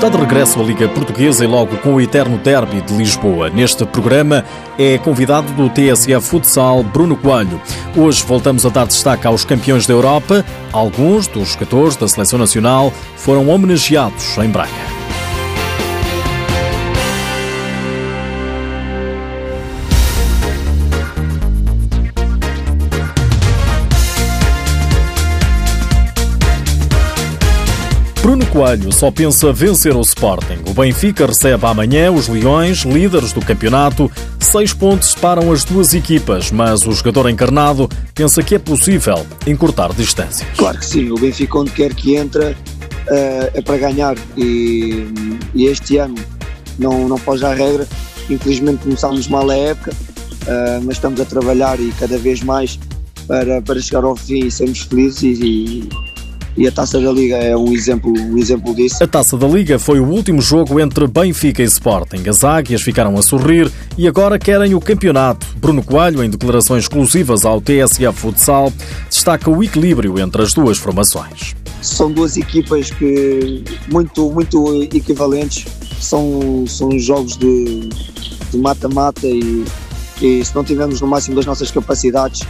Está de regresso a Liga Portuguesa e logo com o eterno derby de Lisboa. Neste programa é convidado do TSF Futsal Bruno Coelho. Hoje voltamos a dar destaque aos campeões da Europa. Alguns dos 14 da Seleção Nacional foram homenageados em Braga. Bruno Coelho só pensa vencer o Sporting. O Benfica recebe amanhã os Leões, líderes do campeonato. Seis pontos separam as duas equipas, mas o jogador encarnado pensa que é possível encurtar distâncias. Claro que sim, o Benfica onde quer que entra uh, é para ganhar e, e, este ano não, não foge à regra. Infelizmente começámos mal a época, uh, mas estamos a trabalhar e cada vez mais para, para chegar ao fim e sermos felizes e, e e a Taça da Liga é um exemplo, um exemplo disso. A Taça da Liga foi o último jogo entre Benfica e Sporting. As águias ficaram a sorrir e agora querem o campeonato. Bruno Coelho, em declarações exclusivas ao TSF Futsal, destaca o equilíbrio entre as duas formações. São duas equipas que muito, muito equivalentes. São, são jogos de mata-mata e, e se não tivermos no máximo das nossas capacidades,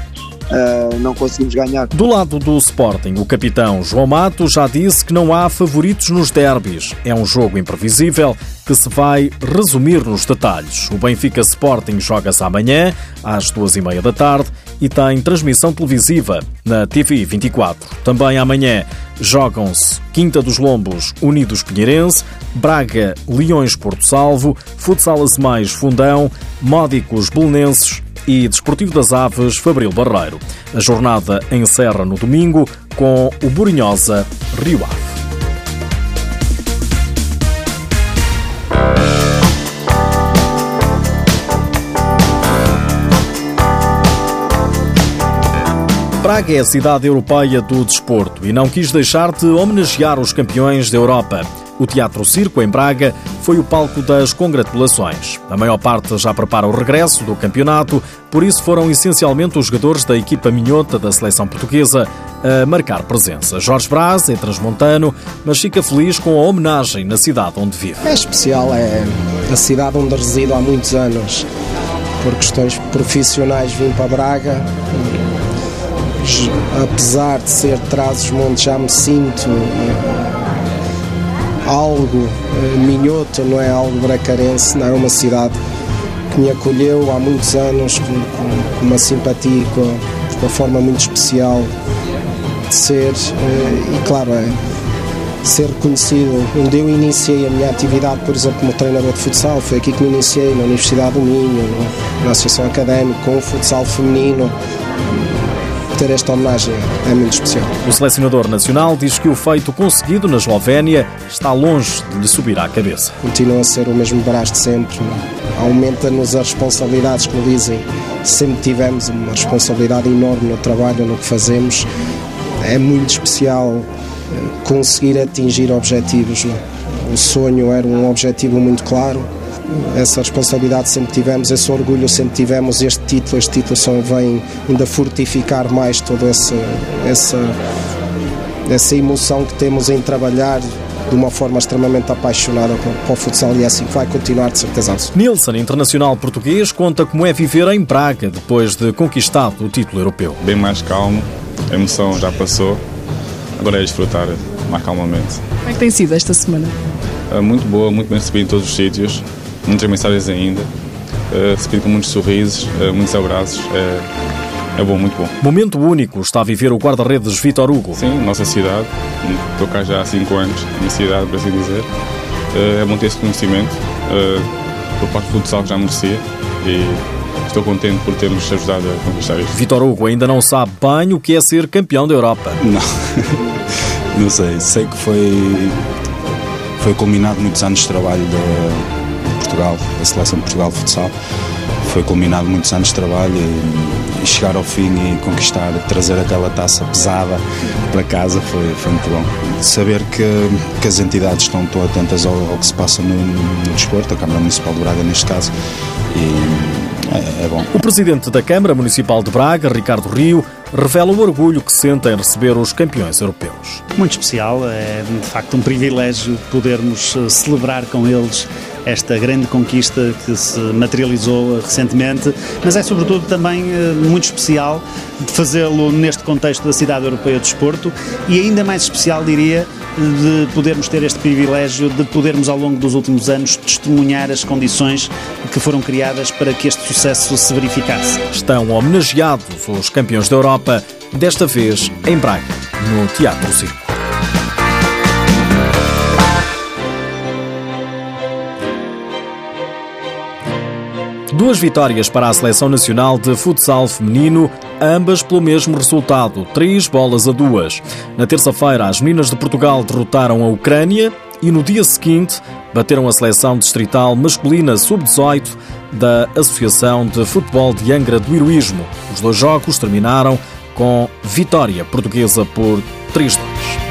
uh, não conseguimos ganhar. Do lado do Sporting, o capitão João Mato já disse que não há favoritos nos derbys. É um jogo imprevisível que se vai resumir nos detalhes. O Benfica Sporting joga-se amanhã, às duas e meia da tarde, e tem transmissão televisiva na TV 24. Também amanhã jogam-se Quinta dos Lombos, Unidos Pinheirense, Braga, Leões Porto Salvo, Futsal Azemais Fundão, Módicos Belenenses e Desportivo das Aves Fabril Barreiro. A jornada encerra no domingo com o Burinhosa Rio Ave. Praga é a cidade europeia do desporto e não quis deixar de homenagear os campeões da Europa. O Teatro Circo, em Braga, foi o palco das congratulações. A maior parte já prepara o regresso do campeonato, por isso foram essencialmente os jogadores da equipa minhota da seleção portuguesa a marcar presença. Jorge Braz é transmontano, mas fica feliz com a homenagem na cidade onde vive. É especial, é a cidade onde resido há muitos anos. Por questões profissionais vim para Braga, apesar de ser Trás-os-Montes, já me sinto algo uh, minhoto, não é algo bracarense, não é uma cidade que me acolheu há muitos anos com, com, com uma simpatia, com, com, uma forma muito especial de ser uh, e claro é ser reconhecido. Onde eu iniciei a minha atividade, por exemplo, como treinador de futsal, foi aqui que me iniciei, na Universidade do Minho, na Associação Académica, com o futsal feminino ter esta homenagem é muito especial. O selecionador nacional diz que o feito conseguido na Eslovénia está longe de lhe subir à cabeça. Continua a ser o mesmo Brás de sempre. Aumenta-nos as responsabilidades, como dizem. Sempre tivemos uma responsabilidade enorme no trabalho, no que fazemos. É muito especial eh, conseguir atingir objetivos. O sonho era um objetivo muito claro essa responsabilidade sempre tivemos, esse orgulho sempre tivemos, este título, este título só vem ainda fortificar mais toda essa, essa, essa emoção que temos em trabalhar de uma forma extremamente apaixonada para o futsal e é assim que vai continuar de certeza Nilson, internacional português, conta como é viver em Praga depois de conquistar o título europeu. Bem mais calmo, a emoção já passou, agora é desfrutar mais calmamente. Como é que tem sido esta semana? É muito boa, muito bem recebida em todos os sítios muitas mensagens ainda, uh, recebido com muitos sorrisos, uh, muitos abraços. Uh, é bom, muito bom. Momento único está a viver o guarda-redes Vitor Hugo. Sim, nossa cidade. Estou cá já há 5 anos, minha cidade, para assim dizer. É bom ter esse reconhecimento uh, por parte do futsal que já merecia e estou contente por termos ajudado a conquistar isto. Vitor Hugo ainda não sabe bem o que é ser campeão da Europa. Não, não sei. Sei que foi, foi culminado muitos anos de trabalho da Portugal, a seleção de Portugal de futsal. Foi culminado muitos anos de trabalho e, e, chegar ao fim e conquistar, trazer aquela taça pesada para casa foi, foi muito bom. Saber que, que as entidades estão tão atentas ao, ao que se passa no, no, desporto, a Câmara Municipal de Braga neste caso, e, é, é bom. O presidente da Câmara Municipal de Braga, Ricardo Rio, revela o orgulho que sente em receber os campeões europeus. Muito especial, é de facto um privilégio podermos eh, celebrar com eles esta grande conquista que se materializou recentemente, mas é sobretudo também eh, muito especial de fazê-lo neste contexto da Cidade Europeia do Desporto e ainda mais especial, diria, de podermos ter este privilégio de podermos ao longo dos últimos anos testemunhar as condições que foram criadas para que este sucesso se verificasse. Estão homenageados os campeões da Europa, desta vez em Braga, no Teatro Circo. Duas vitórias para a Seleção Nacional de Futsal Feminino, ambas pelo mesmo resultado, três bolas a duas. Na terça-feira, as meninas de Portugal derrotaram a Ucrânia e no dia seguinte bateram a seleção distrital masculina sub-18 da Associação de Futebol de Angra do Heroísmo. Os dois jogos terminaram com vitória portuguesa por 3-2.